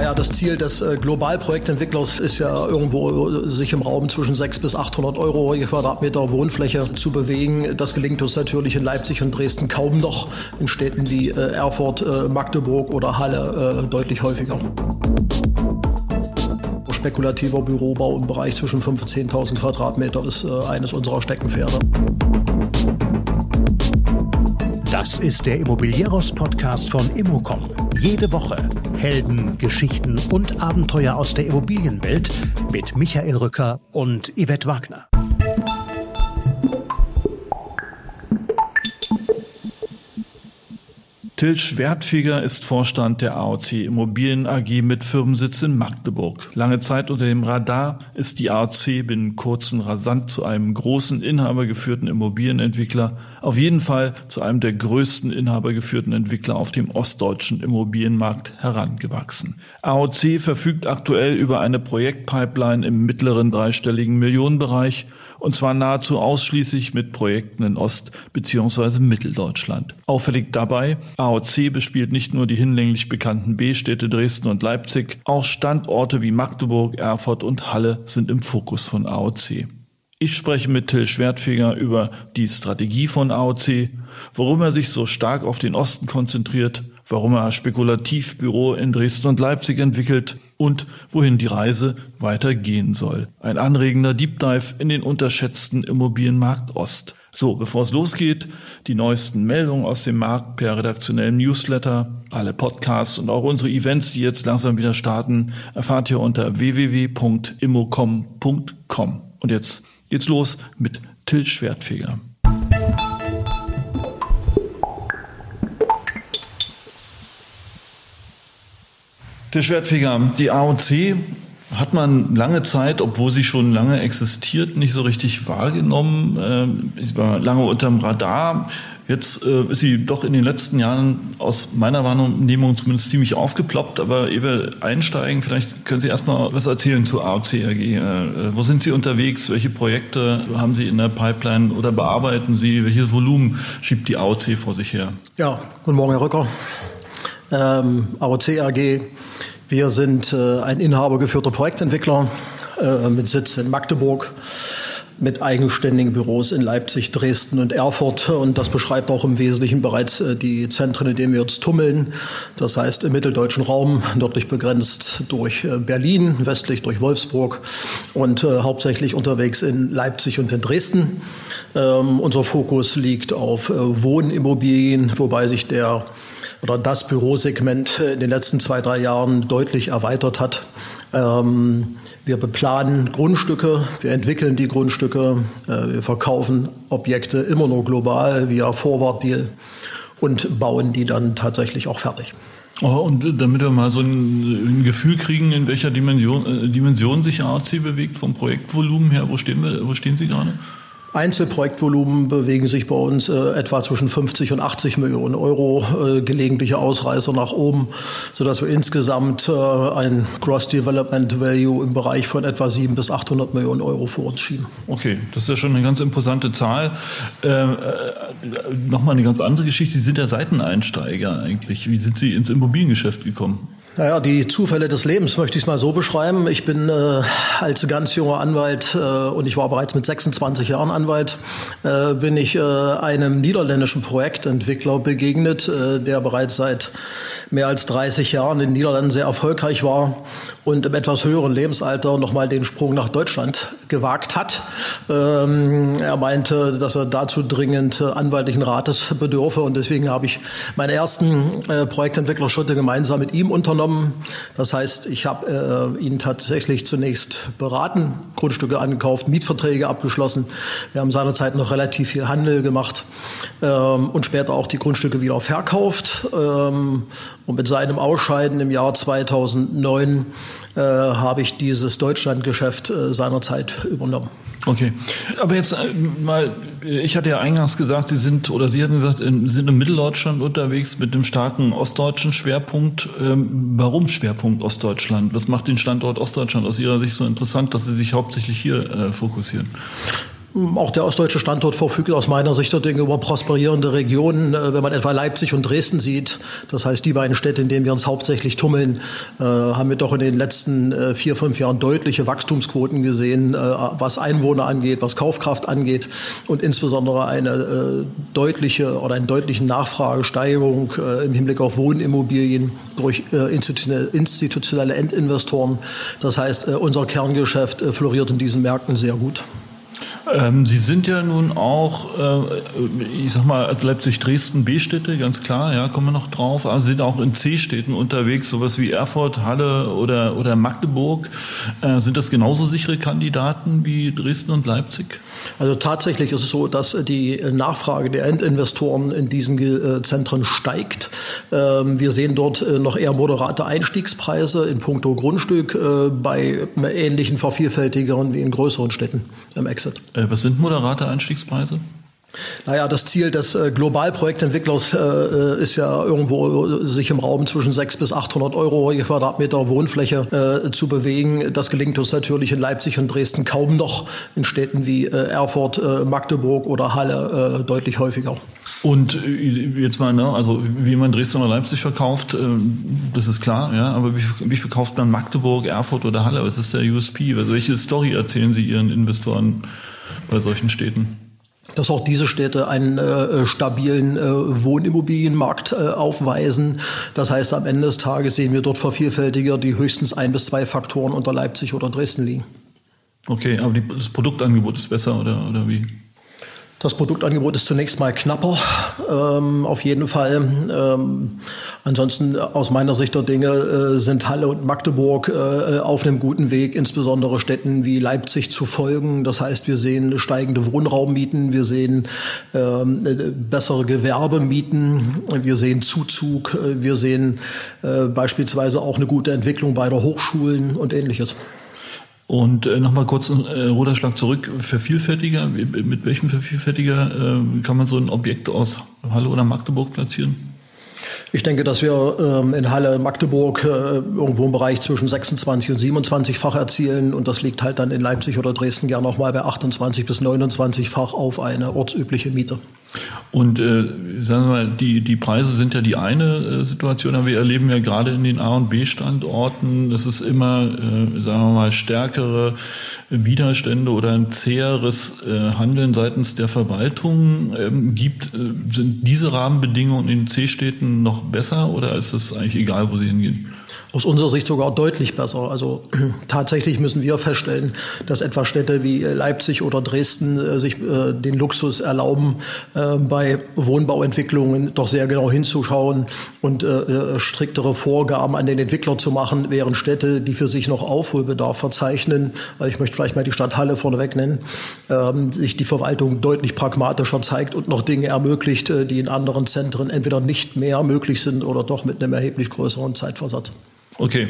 Naja, das Ziel des äh, Globalprojektentwicklers ist ja irgendwo, sich im Raum zwischen 600 bis 800 Euro je Quadratmeter Wohnfläche zu bewegen. Das gelingt uns natürlich in Leipzig und Dresden kaum noch, in Städten wie äh, Erfurt, äh, Magdeburg oder Halle deutlich häufiger spekulativer Bürobau im Bereich zwischen 5.000 und 10.000 Quadratmeter ist eines unserer Steckenpferde. Das ist der Immobilieros-Podcast von Immocom. Jede Woche Helden, Geschichten und Abenteuer aus der Immobilienwelt mit Michael Rücker und Yvette Wagner. Till Schwertfeger ist Vorstand der AOC Immobilien AG mit Firmensitz in Magdeburg. Lange Zeit unter dem Radar ist die AOC binnen kurzen rasant zu einem großen inhabergeführten Immobilienentwickler, auf jeden Fall zu einem der größten inhabergeführten Entwickler auf dem ostdeutschen Immobilienmarkt herangewachsen. AOC verfügt aktuell über eine Projektpipeline im mittleren dreistelligen Millionenbereich und zwar nahezu ausschließlich mit Projekten in Ost- bzw. Mitteldeutschland. Auffällig dabei, AOC bespielt nicht nur die hinlänglich bekannten B-Städte Dresden und Leipzig, auch Standorte wie Magdeburg, Erfurt und Halle sind im Fokus von AOC. Ich spreche mit Till Schwertfeger über die Strategie von AOC, warum er sich so stark auf den Osten konzentriert, warum er Spekulativbüro in Dresden und Leipzig entwickelt und wohin die Reise weitergehen soll. Ein anregender Deep Dive in den unterschätzten Immobilienmarkt Ost. So, bevor es losgeht, die neuesten Meldungen aus dem Markt per redaktionellem Newsletter, alle Podcasts und auch unsere Events, die jetzt langsam wieder starten, erfahrt ihr unter www.immocom.com. Und jetzt geht's los mit Till Schwertfeger. Der Schwertfeger, die AOC hat man lange Zeit, obwohl sie schon lange existiert, nicht so richtig wahrgenommen. Äh, sie war lange unterm Radar. Jetzt äh, ist sie doch in den letzten Jahren aus meiner Wahrnehmung zumindest ziemlich aufgeploppt. Aber ehe einsteigen, vielleicht können Sie erstmal was erzählen zur AOC AG. Äh, wo sind Sie unterwegs? Welche Projekte haben Sie in der Pipeline oder bearbeiten Sie? Welches Volumen schiebt die AOC vor sich her? Ja, guten Morgen, Herr Rücker. Ähm, AOC AG wir sind äh, ein inhabergeführter Projektentwickler äh, mit Sitz in Magdeburg mit eigenständigen Büros in Leipzig, Dresden und Erfurt. Und das beschreibt auch im Wesentlichen bereits äh, die Zentren, in denen wir uns tummeln. Das heißt im mitteldeutschen Raum, nördlich begrenzt durch äh, Berlin, westlich durch Wolfsburg und äh, hauptsächlich unterwegs in Leipzig und in Dresden. Ähm, unser Fokus liegt auf äh, Wohnimmobilien, wobei sich der oder das Bürosegment in den letzten zwei, drei Jahren deutlich erweitert hat. Ähm, wir beplanen Grundstücke, wir entwickeln die Grundstücke, äh, wir verkaufen Objekte immer nur global via Forward Deal und bauen die dann tatsächlich auch fertig. Oh, und damit wir mal so ein, ein Gefühl kriegen, in welcher Dimension, äh, Dimension sich ARC bewegt vom Projektvolumen her, wo stehen, wir, wo stehen Sie gerade? Einzelprojektvolumen bewegen sich bei uns äh, etwa zwischen 50 und 80 Millionen Euro, äh, gelegentliche Ausreißer nach oben, sodass wir insgesamt äh, ein Gross Development Value im Bereich von etwa 700 bis 800 Millionen Euro vor uns schieben. Okay, das ist ja schon eine ganz imposante Zahl. Äh, äh Nochmal eine ganz andere Geschichte. Sie sind ja Seiteneinsteiger eigentlich. Wie sind Sie ins Immobiliengeschäft gekommen? Naja, die Zufälle des Lebens möchte ich es mal so beschreiben. Ich bin äh, als ganz junger Anwalt äh, und ich war bereits mit 26 Jahren Anwalt, äh, bin ich äh, einem niederländischen Projektentwickler begegnet, äh, der bereits seit mehr als 30 Jahren in den Niederlanden sehr erfolgreich war und im etwas höheren Lebensalter nochmal den Sprung nach Deutschland gewagt hat. Ähm, er meinte, dass er dazu dringend äh, anwaltlichen Rates bedürfe und deswegen habe ich meine ersten Projektentwicklerschritte gemeinsam mit ihm unternommen. Das heißt, ich habe äh, ihn tatsächlich zunächst beraten, Grundstücke angekauft, Mietverträge abgeschlossen. Wir haben seinerzeit noch relativ viel Handel gemacht ähm, und später auch die Grundstücke wieder verkauft. Ähm, und mit seinem Ausscheiden im Jahr 2009 äh, habe ich dieses Deutschlandgeschäft äh, seinerzeit übernommen. Okay, aber jetzt äh, mal, ich hatte ja eingangs gesagt, Sie sind oder Sie hatten gesagt, in, sind in Mitteldeutschland unterwegs mit einem starken ostdeutschen Schwerpunkt. Ähm, warum Schwerpunkt Ostdeutschland? Was macht den Standort Ostdeutschland aus Ihrer Sicht so interessant, dass Sie sich hauptsächlich hier äh, fokussieren? Auch der ostdeutsche Standort verfügt aus meiner Sicht der Dinge über prosperierende Regionen. Äh, wenn man etwa Leipzig und Dresden sieht, das heißt die beiden Städte, in denen wir uns hauptsächlich tummeln, äh, haben wir doch in den letzten äh, vier, fünf Jahren deutliche Wachstumsquoten gesehen, was Einwohner angeht, was Kaufkraft angeht und insbesondere eine deutliche oder eine deutliche Nachfragesteigerung im Hinblick auf Wohnimmobilien durch institutionelle Endinvestoren. Das heißt, unser Kerngeschäft floriert in diesen Märkten sehr gut. Ähm, Sie sind ja nun auch, äh, ich sag mal, als Leipzig-Dresden B-Städte, ganz klar, ja, kommen wir noch drauf, aber Sie sind auch in C-Städten unterwegs, sowas wie Erfurt, Halle oder, oder Magdeburg. Äh, sind das genauso sichere Kandidaten wie Dresden und Leipzig? Also tatsächlich ist es so, dass die Nachfrage der Endinvestoren in diesen äh, Zentren steigt. Ähm, wir sehen dort äh, noch eher moderate Einstiegspreise in puncto Grundstück äh, bei ähnlichen Vervielfältigeren wie in größeren Städten im Exit. Äh, was sind moderate Einstiegspreise? Naja, das Ziel des äh, Globalprojektentwicklers äh, ist ja irgendwo sich im Raum zwischen 600 bis 800 Euro je Quadratmeter Wohnfläche äh, zu bewegen. Das gelingt uns natürlich in Leipzig und Dresden kaum noch, in Städten wie äh, Erfurt, äh, Magdeburg oder Halle äh, deutlich häufiger. Und jetzt mal, ne, also wie man Dresden oder Leipzig verkauft, das ist klar, ja, aber wie, wie verkauft man Magdeburg, Erfurt oder Halle? Was ist der USP? Also welche Story erzählen Sie Ihren Investoren bei solchen Städten? dass auch diese Städte einen äh, stabilen äh, Wohnimmobilienmarkt äh, aufweisen. Das heißt, am Ende des Tages sehen wir dort Vervielfältiger, die höchstens ein bis zwei Faktoren unter Leipzig oder Dresden liegen. Okay, aber die, das Produktangebot ist besser oder, oder wie? Das Produktangebot ist zunächst mal knapper, ähm, auf jeden Fall. Ähm, ansonsten aus meiner Sicht der Dinge äh, sind Halle und Magdeburg äh, auf einem guten Weg, insbesondere Städten wie Leipzig zu folgen. Das heißt, wir sehen steigende Wohnraummieten, wir sehen ähm, bessere Gewerbemieten, wir sehen Zuzug, wir sehen äh, beispielsweise auch eine gute Entwicklung bei der Hochschulen und ähnliches. Und äh, nochmal kurz ein äh, Ruderschlag zurück. Vervielfältiger, mit welchem Vervielfältiger äh, kann man so ein Objekt aus Halle oder Magdeburg platzieren? Ich denke, dass wir ähm, in Halle, Magdeburg äh, irgendwo im Bereich zwischen 26 und 27-fach erzielen und das liegt halt dann in Leipzig oder Dresden gerne noch mal bei 28 bis 29-fach auf eine ortsübliche Miete. Und äh, sagen wir mal, die, die Preise sind ja die eine äh, Situation, aber wir erleben ja gerade in den A- und B-Standorten, dass es immer, äh, sagen wir mal, stärkere Widerstände oder ein zäheres äh, Handeln seitens der Verwaltung ähm, gibt. Äh, sind diese Rahmenbedingungen in C-Städten noch besser oder ist es eigentlich egal, wo sie hingehen? Aus unserer Sicht sogar deutlich besser. Also tatsächlich müssen wir feststellen, dass etwa Städte wie Leipzig oder Dresden äh, sich äh, den Luxus erlauben, äh, bei Wohnbauentwicklungen doch sehr genau hinzuschauen und äh, striktere Vorgaben an den Entwickler zu machen, während Städte, die für sich noch Aufholbedarf verzeichnen, ich möchte vielleicht mal die Stadt Halle vorneweg nennen, ähm, sich die Verwaltung deutlich pragmatischer zeigt und noch Dinge ermöglicht, die in anderen Zentren entweder nicht mehr möglich sind oder doch mit einem erheblich größeren Zeitversatz. Okay,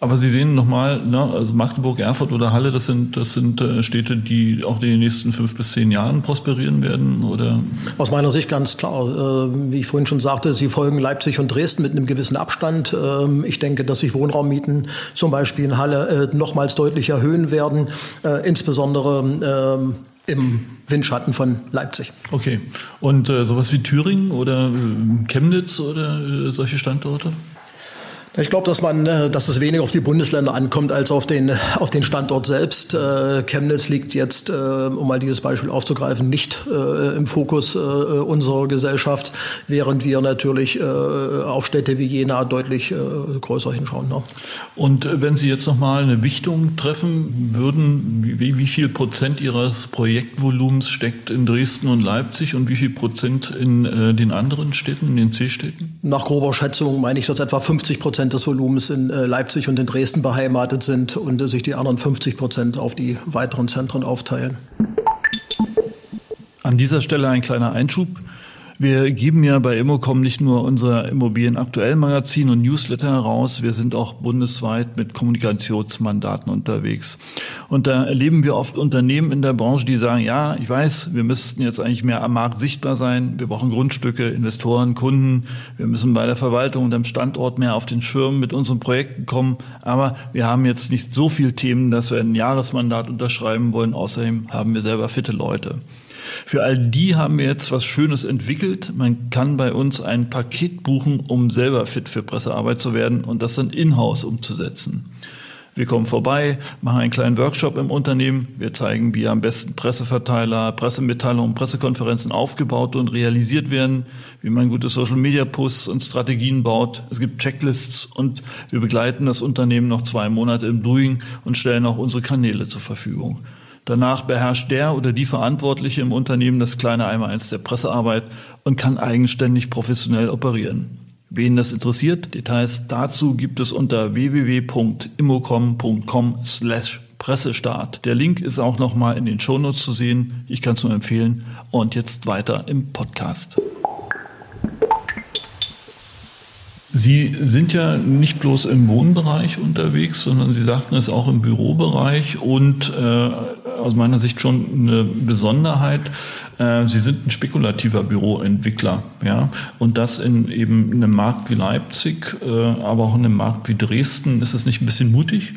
aber Sie sehen nochmal, ne, also Magdeburg, Erfurt oder Halle, das sind, das sind äh, Städte, die auch in den nächsten fünf bis zehn Jahren prosperieren werden, oder? Aus meiner Sicht ganz klar. Äh, wie ich vorhin schon sagte, sie folgen Leipzig und Dresden mit einem gewissen Abstand. Ähm, ich denke, dass sich Wohnraummieten zum Beispiel in Halle äh, nochmals deutlich erhöhen werden, äh, insbesondere ähm, im Windschatten von Leipzig. Okay. Und äh, sowas wie Thüringen oder äh, Chemnitz oder solche Standorte? Ich glaube, dass man, äh, dass es weniger auf die Bundesländer ankommt als auf den, auf den Standort selbst. Äh, Chemnitz liegt jetzt, äh, um mal dieses Beispiel aufzugreifen, nicht im Fokus unserer Gesellschaft, während wir natürlich auf Städte wie Jena deutlich größer hinschauen. Ne? Und wenn Sie jetzt nochmal eine Wichtung treffen würden, wie, wie viel Prozent Ihres Projektvolumens steckt in Dresden und Leipzig und wie viel Prozent in den anderen Städten, in den C-Städten? Nach grober Schätzung meine ich, dass etwa 50 Prozent Prozent des Volumens in äh, Leipzig und in Dresden beheimatet sind und sich die anderen 50 Prozent auf die weiteren Zentren aufteilen. An dieser Stelle ein kleiner Einschub. Wir geben ja bei Immocom nicht nur unser Immobilien-Aktuell-Magazin und Newsletter heraus, wir sind auch bundesweit mit Kommunikationsmandaten unterwegs. Und da erleben wir oft Unternehmen in der Branche, die sagen, ja, ich weiß, wir müssten jetzt eigentlich mehr am Markt sichtbar sein, wir brauchen Grundstücke, Investoren, Kunden, wir müssen bei der Verwaltung und am Standort mehr auf den Schirm mit unseren Projekten kommen, aber wir haben jetzt nicht so viele Themen, dass wir ein Jahresmandat unterschreiben wollen. Außerdem haben wir selber fitte Leute. Für all die haben wir jetzt was Schönes entwickelt. Man kann bei uns ein Paket buchen, um selber fit für Pressearbeit zu werden und das dann in-house umzusetzen. Wir kommen vorbei, machen einen kleinen Workshop im Unternehmen. Wir zeigen, wie am besten Presseverteiler, Pressemitteilungen, Pressekonferenzen aufgebaut und realisiert werden, wie man gute Social Media Posts und Strategien baut. Es gibt Checklists und wir begleiten das Unternehmen noch zwei Monate im Doing und stellen auch unsere Kanäle zur Verfügung. Danach beherrscht der oder die Verantwortliche im Unternehmen das kleine Einmaleins der Pressearbeit und kann eigenständig professionell operieren. Wen das interessiert, Details dazu gibt es unter www.immocom.com slash Pressestart. Der Link ist auch nochmal in den Shownotes zu sehen. Ich kann es nur empfehlen. Und jetzt weiter im Podcast. Sie sind ja nicht bloß im Wohnbereich unterwegs, sondern Sie sagten es auch im Bürobereich und äh, aus meiner Sicht schon eine Besonderheit. Äh, Sie sind ein spekulativer Büroentwickler, ja, und das in eben einem Markt wie Leipzig, äh, aber auch in einem Markt wie Dresden. Ist es nicht ein bisschen mutig?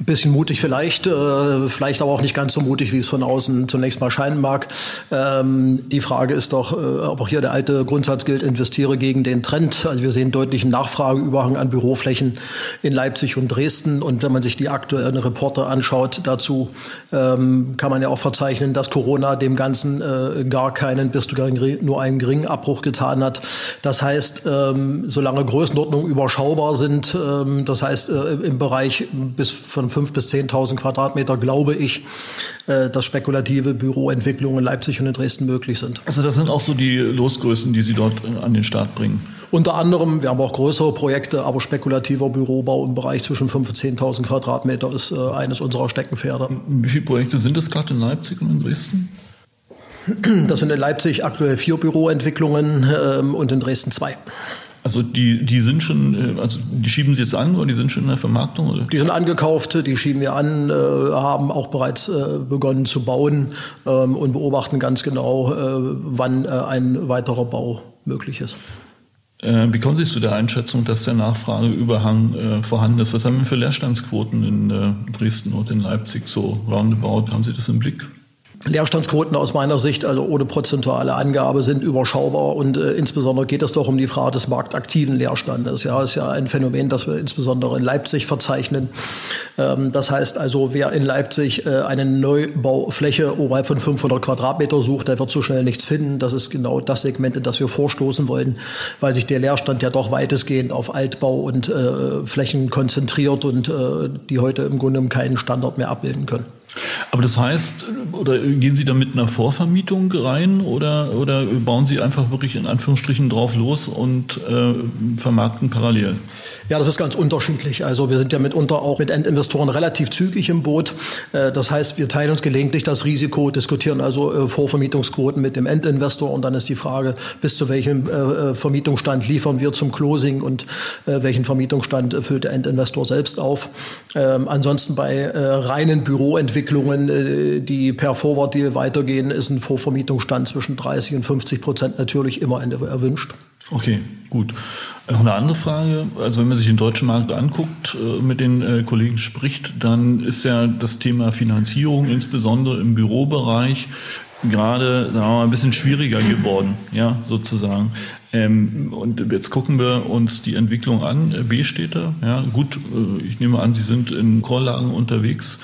Ein bisschen mutig vielleicht, äh, vielleicht aber auch nicht ganz so mutig, wie es von außen zunächst mal scheinen mag. Ähm, die Frage ist doch, äh, ob auch hier der alte Grundsatz gilt, investiere gegen den Trend. Also wir sehen deutlichen Nachfrageüberhang an Büroflächen in Leipzig und Dresden. Und wenn man sich die aktuellen Reporter anschaut dazu, ähm, kann man ja auch verzeichnen, dass Corona dem Ganzen äh, gar keinen, bis zu nur einen geringen Abbruch getan hat. Das heißt, ähm, solange Größenordnungen überschaubar sind, ähm, das heißt äh, im Bereich bis von von 5.000 bis 10.000 Quadratmeter, glaube ich, äh, dass spekulative Büroentwicklungen in Leipzig und in Dresden möglich sind. Also das sind auch so die Losgrößen, die Sie dort an den Start bringen? Unter anderem, wir haben auch größere Projekte, aber spekulativer Bürobau im Bereich zwischen 5.000 und 10.000 Quadratmeter ist äh, eines unserer Steckenpferde. Wie viele Projekte sind es gerade in Leipzig und in Dresden? Das sind in Leipzig aktuell vier Büroentwicklungen ähm, und in Dresden zwei. Also die, die sind schon, äh, also die schieben Sie jetzt an oder die sind schon in der Vermarktung? Oder? Die sind angekauft, die schieben wir an, äh, haben auch bereits äh, begonnen zu bauen ähm, und beobachten ganz genau, äh, wann äh, ein weiterer Bau möglich ist. Äh, wie kommen Sie zu der Einschätzung, dass der Nachfrageüberhang vorhanden ist? Was haben wir für Leerstandsquoten in Dresden und in Leipzig so roundabout? Haben Sie das im Blick? Leerstandsquoten aus meiner Sicht, also ohne prozentuale Angabe, sind überschaubar und äh, insbesondere geht es doch um die Frage des marktaktiven Leerstandes. Ja, ist ja ein Phänomen, das wir insbesondere in Leipzig verzeichnen. Ähm, das heißt also, wer in Leipzig äh, eine Neubaufläche oberhalb von 500 Quadratmeter sucht, der wird so schnell nichts finden. Das ist genau das Segment, in das wir vorstoßen wollen, weil sich der Leerstand ja doch weitestgehend auf Altbau und äh, Flächen konzentriert und äh, die heute im Grunde keinen Standard mehr abbilden können. Aber das heißt, oder gehen Sie da mit einer Vorvermietung rein oder, oder bauen Sie einfach wirklich in Anführungsstrichen drauf los und äh, vermarkten parallel? Ja, das ist ganz unterschiedlich. Also wir sind ja mitunter auch mit Endinvestoren relativ zügig im Boot. Äh, das heißt, wir teilen uns gelegentlich das Risiko, diskutieren also äh, Vorvermietungsquoten mit dem Endinvestor und dann ist die Frage, bis zu welchem äh, Vermietungsstand liefern wir zum Closing und welchen Vermietungsstand füllt der Endinvestor selbst auf. Ähm, ansonsten bei reinen Büroentwicklungen, die per Forward Deal weitergehen, ist ein Vorvermietungsstand zwischen 30 und 50 Prozent natürlich immer erwünscht. Okay, gut. Noch eine andere Frage. Also wenn man sich den deutschen Markt anguckt, äh, mit den äh, Kollegen spricht, dann ist ja das Thema Finanzierung, insbesondere im Bürobereich, gerade sagen wir mal, ein bisschen schwieriger geworden, ja, sozusagen. Ähm, und jetzt gucken wir uns die Entwicklung an. B-Städte, ja, gut, äh, ich nehme an, Sie sind in Chorlagen unterwegs.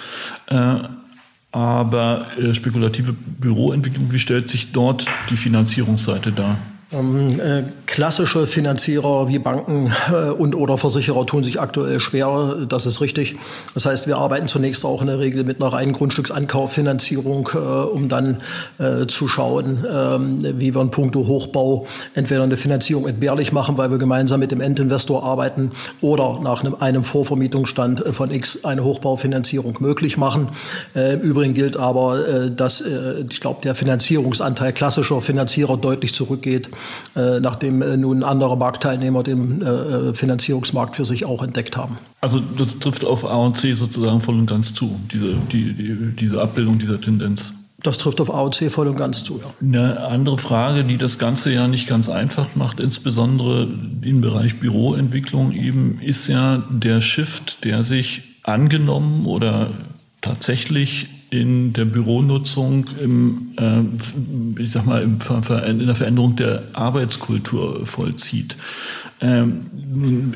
aber spekulative Büroentwicklung, wie stellt sich dort die Finanzierungsseite dar? Ähm, äh, klassische Finanzierer wie Banken äh, und oder Versicherer tun sich aktuell schwer. Das ist richtig. Das heißt, wir arbeiten zunächst auch in der Regel mit einer reinen Grundstücksankauffinanzierung, äh, um dann zu schauen, ähm, wie wir in puncto Hochbau entweder eine Finanzierung entbehrlich machen, weil wir gemeinsam mit dem Endinvestor arbeiten oder nach einem, Vorvermietungsstand von X eine Hochbaufinanzierung möglich machen. Im Übrigen gilt aber, dass ich glaube, der Finanzierungsanteil klassischer Finanzierer deutlich zurückgeht äh, nachdem äh, nun andere Marktteilnehmer den äh, Finanzierungsmarkt für sich auch entdeckt haben. Also das trifft auf A und C sozusagen voll und ganz zu, diese, die, die, diese Abbildung dieser Tendenz. Das trifft auf AOC voll und ganz zu, ja. Eine andere Frage, die das Ganze ja nicht ganz einfach macht, insbesondere im Bereich Büroentwicklung eben, ist ja der Shift, der sich angenommen oder tatsächlich in der Büronutzung, im, äh, ich sag mal, im, in der Veränderung der Arbeitskultur vollzieht. Ähm,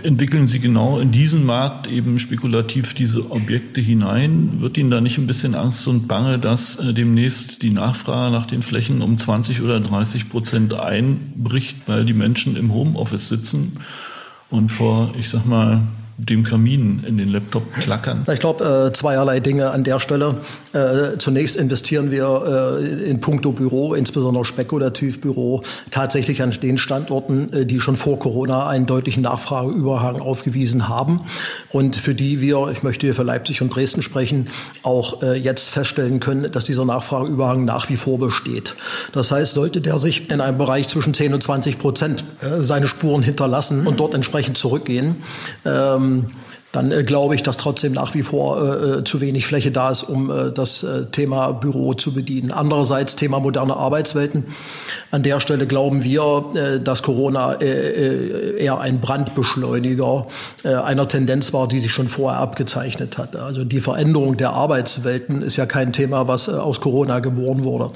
entwickeln Sie genau in diesen Markt eben spekulativ diese Objekte hinein? Wird Ihnen da nicht ein bisschen Angst und Bange, dass äh, demnächst die Nachfrage nach den Flächen um 20 oder 30 Prozent einbricht, weil die Menschen im Homeoffice sitzen und vor, ich sag mal, dem Kamin in den Laptop klackern? Ich glaube, äh, zweierlei Dinge an der Stelle. Äh, zunächst investieren wir äh, in puncto Büro, insbesondere spekulativ Büro, tatsächlich an den Standorten, äh, die schon vor Corona einen deutlichen Nachfrageüberhang aufgewiesen haben und für die wir, ich möchte hier für Leipzig und Dresden sprechen, auch äh, jetzt feststellen können, dass dieser Nachfrageüberhang nach wie vor besteht. Das heißt, sollte der sich in einem Bereich zwischen 10 und 20 Prozent äh, seine Spuren hinterlassen und dort entsprechend zurückgehen, ähm, ähm, dann äh, glaube ich, dass trotzdem nach wie vor äh, äh, zu wenig Fläche da ist, um äh, das äh, Thema Büro zu bedienen. Andererseits Thema moderne Arbeitswelten. An der Stelle glauben wir, äh, dass Corona eher ein Brandbeschleuniger einer Tendenz war, die sich schon vorher abgezeichnet hat. Also die Veränderung der Arbeitswelten ist ja kein Thema, was aus Corona geboren wurde.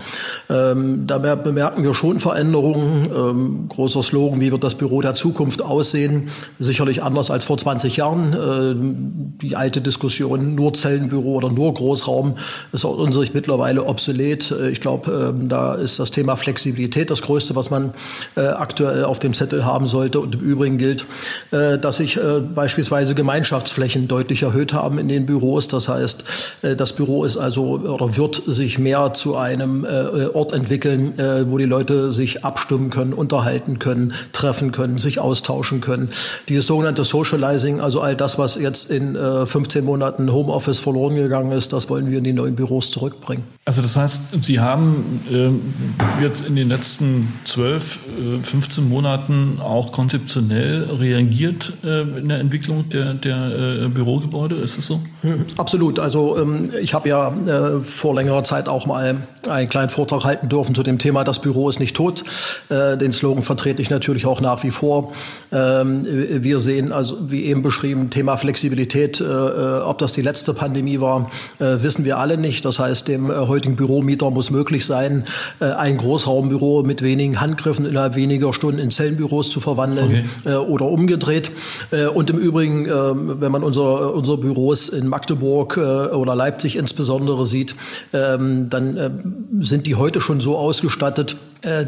Ähm, da bemerken wir schon Veränderungen. Ähm, großer Slogan, wie wird das Büro der Zukunft aussehen? Sicherlich anders als vor 20 Jahren die alte Diskussion nur Zellenbüro oder nur Großraum ist aus unserer Sicht mittlerweile obsolet. Äh, ich glaube, ähm, da ist das Thema Flexibilität das Größte, was man äh, aktuell auf dem Zettel haben sollte. Und im Übrigen gilt, äh, dass sich beispielsweise Gemeinschaftsflächen deutlich erhöht haben in den Büros. Das heißt, das Büro ist also oder wird sich mehr zu einem Ort entwickeln, wo die Leute sich abstimmen können, unterhalten können, treffen können, sich austauschen können. Dieses sogenannte Socializing, also all das, was jetzt in äh, 15 Monaten Homeoffice verloren gegangen ist, das wollen wir in die neuen Büros zurückbringen. Also das heißt, Sie haben äh, jetzt in den letzten 12, äh, 15 Monaten auch konzeptionell reagiert äh, in der Entwicklung der, der äh, Bürogebäude, ist es so? Hm, absolut. Also ähm, ich habe ja äh, vor längerer Zeit auch mal einen kleinen Vortrag halten dürfen zu dem Thema, das Büro ist nicht tot. Den Slogan vertrete ich natürlich auch nach wie vor. Ähm, wir sehen also, wie eben beschrieben, Thema Flexibilität, äh, äh, ob das die letzte Pandemie war, äh, wissen wir alle nicht. Das heißt, dem heutigen Büromieter muss möglich sein, ein Großraumbüro mit wenigen Handgriffen innerhalb weniger Stunden in Zellenbüros zu verwandeln okay. oder umgedreht. und im Übrigen, wenn man unser, unsere Büros in Magdeburg oder Leipzig insbesondere sieht, ähm, dann sind die heute schon so ausgestattet,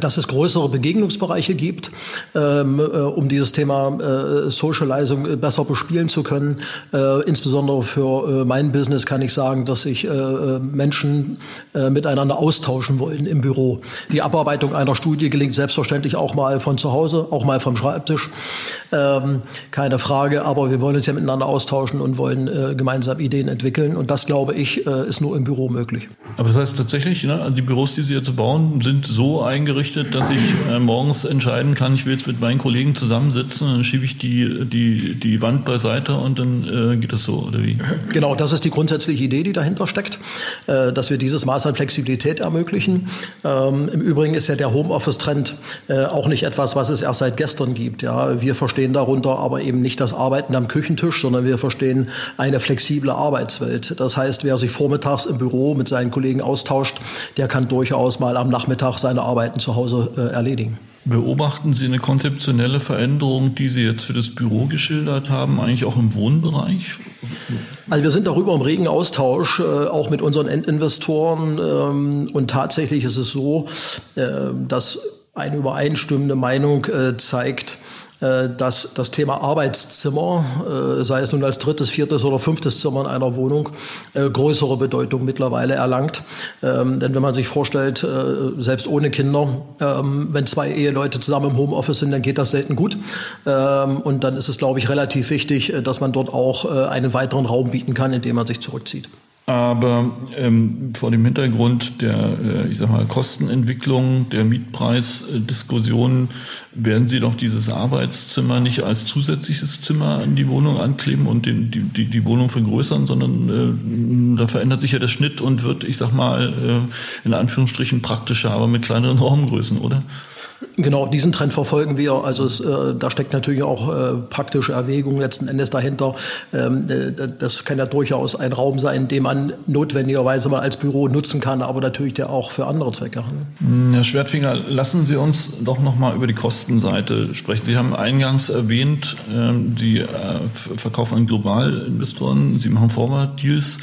dass es größere Begegnungsbereiche gibt, ähm, um dieses Thema Socializing besser bespielen zu können. Äh, insbesondere für äh, mein Business kann ich sagen, dass sich äh, Menschen äh, miteinander austauschen wollen im Büro. Die Abarbeitung einer Studie gelingt selbstverständlich auch mal von zu Hause, auch mal vom Schreibtisch. Ähm, keine Frage, aber wir wollen uns ja miteinander austauschen und wollen äh, gemeinsam Ideen entwickeln. Und das, glaube ich, äh, ist nur im Büro möglich. Aber das heißt tatsächlich, ne, die Büros, die Sie jetzt bauen, sind so eingerichtet, dass ich morgens entscheiden kann, ich will jetzt mit meinen Kollegen zusammensitzen, dann schiebe ich die, die, die Wand beiseite und dann äh, geht es so, oder wie? Genau, das ist die grundsätzliche Idee, die dahinter steckt, äh, dass wir dieses Maß an Flexibilität ermöglichen. Ähm, Im Übrigen ist ja der Homeoffice-Trend äh, auch nicht etwas, was es erst seit gestern gibt. Ja, wir verstehen darunter aber eben nicht das Arbeiten am Küchentisch, sondern wir verstehen eine flexible Arbeitswelt. Das heißt, wer sich vormittags im Büro mit seinen Kollegen austauscht, der kann durchaus mal am Nachmittag seine Arbeiten zu Hause äh, erledigen. Beobachten Sie eine konzeptionelle Veränderung, die Sie jetzt für das Büro geschildert haben, eigentlich auch im Wohnbereich? Also wir sind darüber im regen Austausch, äh, auch mit unseren Endinvestoren. Ähm, und tatsächlich ist es so, äh, dass eine übereinstimmende Meinung äh, zeigt, dass das Thema Arbeitszimmer, äh, sei es nun als drittes, viertes oder fünftes Zimmer in einer Wohnung, äh, größere Bedeutung mittlerweile erlangt. Ähm, denn wenn man sich vorstellt, selbst ohne Kinder, ähm, wenn zwei Eheleute zusammen im Homeoffice sind, dann geht das selten gut. Ähm, und dann ist es, glaube ich, relativ wichtig, dass man dort auch einen weiteren Raum bieten kann, in dem man sich zurückzieht. Aber ähm, vor dem Hintergrund der, äh, ich sag mal, Kostenentwicklung, der Mietpreisdiskussion, werden Sie doch dieses Arbeitszimmer nicht als zusätzliches Zimmer an die Wohnung ankleben und den, die, die, die Wohnung vergrößern, sondern äh, da verändert sich ja der Schnitt und wird, ich sag mal, äh, in Anführungsstrichen praktischer, aber mit kleineren Raumgrößen, oder? Genau, diesen Trend verfolgen wir. Also es, äh, da steckt natürlich auch äh, praktische Erwägung letzten Endes dahinter. Ähm, äh, das kann ja durchaus ein Raum sein, den man notwendigerweise mal als Büro nutzen kann, aber natürlich der auch für andere Zwecke. Hm, Herr Schwertfinger, lassen Sie uns doch noch mal über die Kostenseite sprechen. Sie haben eingangs erwähnt, ähm, Sie äh, verkaufen an Globalinvestoren, Sie machen Forward-Deals.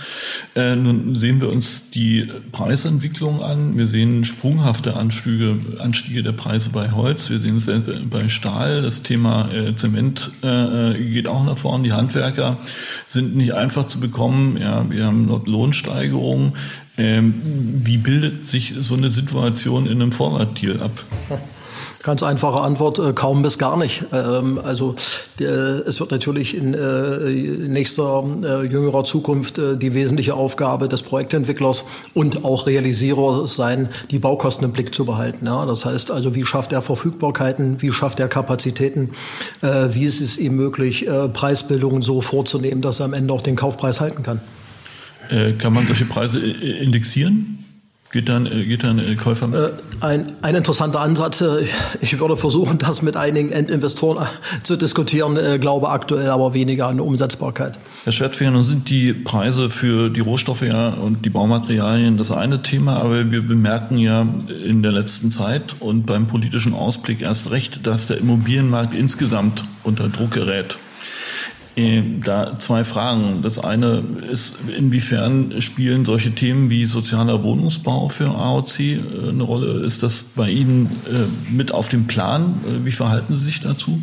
Äh, nun sehen wir uns die Preisentwicklung an. Wir sehen sprunghafte Anstiege, Anstiege der Preise Bei Holz, wir sehen es bei Stahl. Das Thema äh, Zement äh, geht auch nach vorne. Die Handwerker sind nicht einfach zu bekommen. Ja, wir haben dort Lohnsteigerungen. Ähm, wie bildet sich so eine Situation in einem Vorratdeal ab? Ganz einfache Antwort, äh, kaum bis gar nicht. Ähm, also es wird natürlich in äh, nächster äh, jüngerer Zukunft die wesentliche Aufgabe des Projektentwicklers und auch Realisierers sein, die Baukosten im Blick zu behalten. Das heißt also, wie schafft er Verfügbarkeiten, wie schafft er Kapazitäten, wie ist es ihm möglich, Preisbildungen so vorzunehmen, dass er am Ende auch den Kaufpreis halten kann. Kann man solche Preise indexieren? Dann, äh, dann äh, Käufer mit? Äh, ein, ein interessanter Ansatz. Ich würde versuchen, das mit einigen Endinvestoren zu diskutieren, glaube aktuell aber weniger an Umsetzbarkeit. Herr Schwertfinger, nun sind die Preise für die Rohstoffe ja und die Baumaterialien das eine Thema, aber wir bemerken ja in der letzten Zeit und beim politischen Ausblick erst recht, dass der Immobilienmarkt insgesamt unter Druck gerät. Äh, da zwei Fragen. Das eine ist, inwiefern spielen solche Themen wie sozialer Wohnungsbau für AOC äh, eine Rolle? Ist das bei Ihnen äh, mit auf dem Plan? Wie verhalten Sie sich dazu?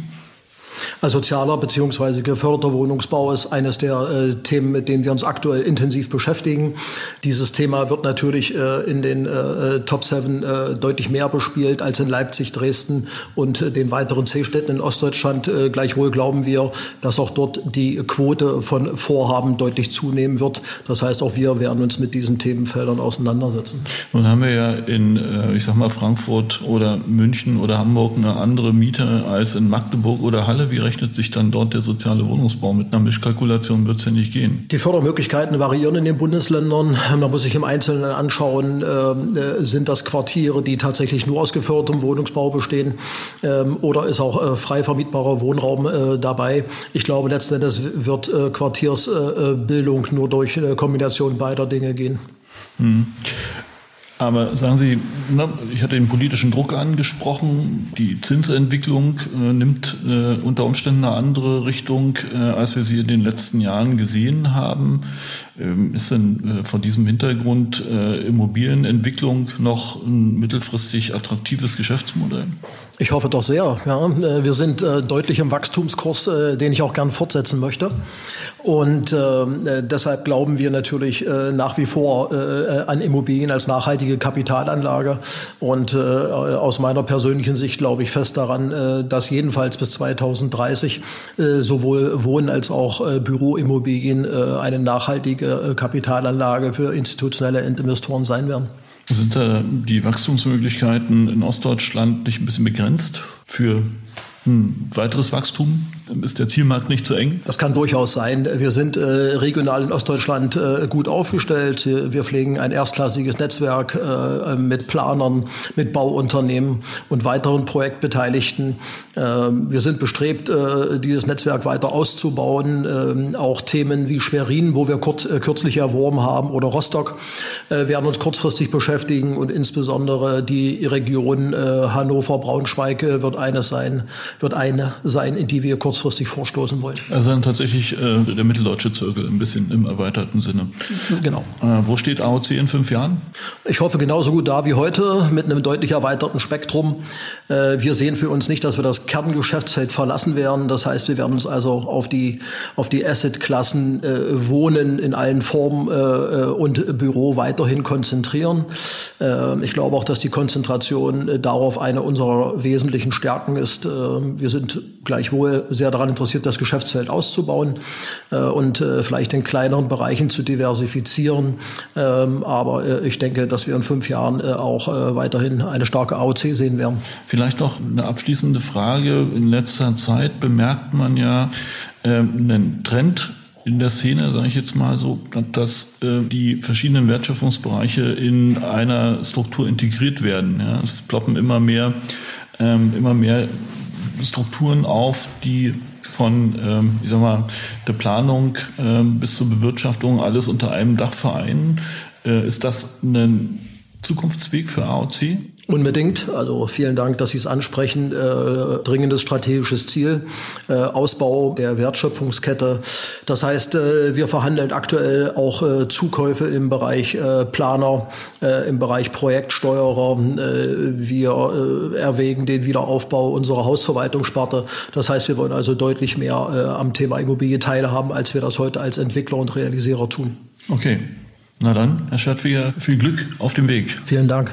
Sozialer bzw. geförderter Wohnungsbau ist eines der äh, Themen, mit denen wir uns aktuell intensiv beschäftigen. Dieses Thema wird natürlich äh, in den äh, Top 7 äh, deutlich mehr bespielt als in Leipzig, Dresden und äh, den weiteren C-Städten in Ostdeutschland. Äh, gleichwohl glauben wir, dass auch dort die Quote von Vorhaben deutlich zunehmen wird. Das heißt, auch wir werden uns mit diesen Themenfeldern auseinandersetzen. Nun haben wir ja in, ich sag mal, Frankfurt oder München oder Hamburg eine andere Miete als in Magdeburg oder Halle. Wie rechnet sich dann dort der soziale Wohnungsbau? Mit einer Mischkalkulation wird es ja nicht gehen. Die Fördermöglichkeiten variieren in den Bundesländern. Man muss sich im Einzelnen anschauen, äh, sind das Quartiere, die tatsächlich nur aus gefördertem Wohnungsbau bestehen ähm, oder ist auch äh, frei vermietbarer Wohnraum äh, dabei. Ich glaube, letzten Endes wird äh, Quartiersbildung nur durch eine Kombination beider Dinge gehen. Hm. Aber sagen Sie, na, ich hatte den politischen Druck angesprochen. Die Zinsentwicklung äh, nimmt äh, unter Umständen eine andere Richtung, äh, als wir sie in den letzten Jahren gesehen haben. Ähm, ist denn äh, vor diesem Hintergrund äh, Immobilienentwicklung noch ein mittelfristig attraktives Geschäftsmodell? Ich hoffe doch sehr. Ja. Äh, wir sind deutlich im Wachstumskurs, den ich auch gern fortsetzen möchte. Und äh, deshalb glauben wir natürlich äh, nach wie vor äh, an Immobilien als nachhaltige Kapitalanlage. Und äh, aus meiner persönlichen Sicht glaube ich fest daran, äh, dass jedenfalls bis 2030 äh, sowohl Wohn- als auch äh, Büroimmobilien äh, eine nachhaltige äh, Kapitalanlage für institutionelle Investoren sein werden. Sind da die Wachstumsmöglichkeiten in Ostdeutschland nicht ein bisschen begrenzt für ein weiteres Wachstum? Ist der Zielmarkt nicht zu eng? Das kann durchaus sein. Wir sind äh, regional in Ostdeutschland äh, gut aufgestellt. Wir pflegen ein erstklassiges Netzwerk äh, mit Planern, mit Bauunternehmen und weiteren Projektbeteiligten. Ähm, wir sind bestrebt, äh, dieses Netzwerk weiter auszubauen. Ähm, auch Themen wie Schwerin, wo wir kurz, äh, kürzlich erworben haben, oder Rostock äh, werden uns kurzfristig beschäftigen und insbesondere die Region Hannover-Braunschweig wird eines sein, wird eine sein, in die wir kurz kurzfristig vorstoßen wollen. Also dann tatsächlich äh, der mitteldeutsche Zirkel ein bisschen im erweiterten Sinne. Genau. Äh, wo steht AOC in fünf Jahren? Ich hoffe genauso gut da wie heute mit einem deutlich erweiterten Spektrum. Äh, wir sehen für uns nicht, dass wir das Kerngeschäftsfeld verlassen werden. Das heißt, wir werden uns also auf die, auf die Assetklassen äh, Wohnen in allen Formen äh, äh und Büro weiterhin konzentrieren. Ich glaube auch, dass die Konzentration darauf eine unserer wesentlichen Stärken ist. wir sind gleichwohl sehr daran interessiert, das Geschäftsfeld auszubauen und vielleicht in kleineren Bereichen zu diversifizieren. Ähm, aber ich denke, dass wir in fünf Jahren auch weiterhin eine starke AOC sehen werden. Vielleicht noch eine abschließende Frage. In letzter Zeit bemerkt man ja äh, einen Trend in der Szene, sage ich jetzt mal so, dass äh, die verschiedenen Wertschöpfungsbereiche in einer Struktur integriert werden. Ja. Es ploppen immer mehr, ähm, immer mehr Strukturen auf, die von ähm, ich sag mal, der Planung ähm, bis zur Bewirtschaftung alles unter einem Dach vereinen. Äh, ist das ein Zukunftsweg für AOC? Unbedingt. Also vielen Dank, dass Sie es ansprechen. Äh, dringendes strategisches Ziel, äh, Ausbau der Wertschöpfungskette. Das heißt, äh, wir verhandeln aktuell auch äh, Zukäufe im Bereich äh, Planer, äh, im Bereich Projektsteuerer. wir erwägen den Wiederaufbau unserer Hausverwaltungssparte. Das heißt, wir wollen also deutlich mehr am Thema Immobilie teilhaben, als wir das heute als Entwickler und Realisierer tun. Okay. Na dann, Herr Schadwiger, viel Glück auf dem Weg. Vielen Dank.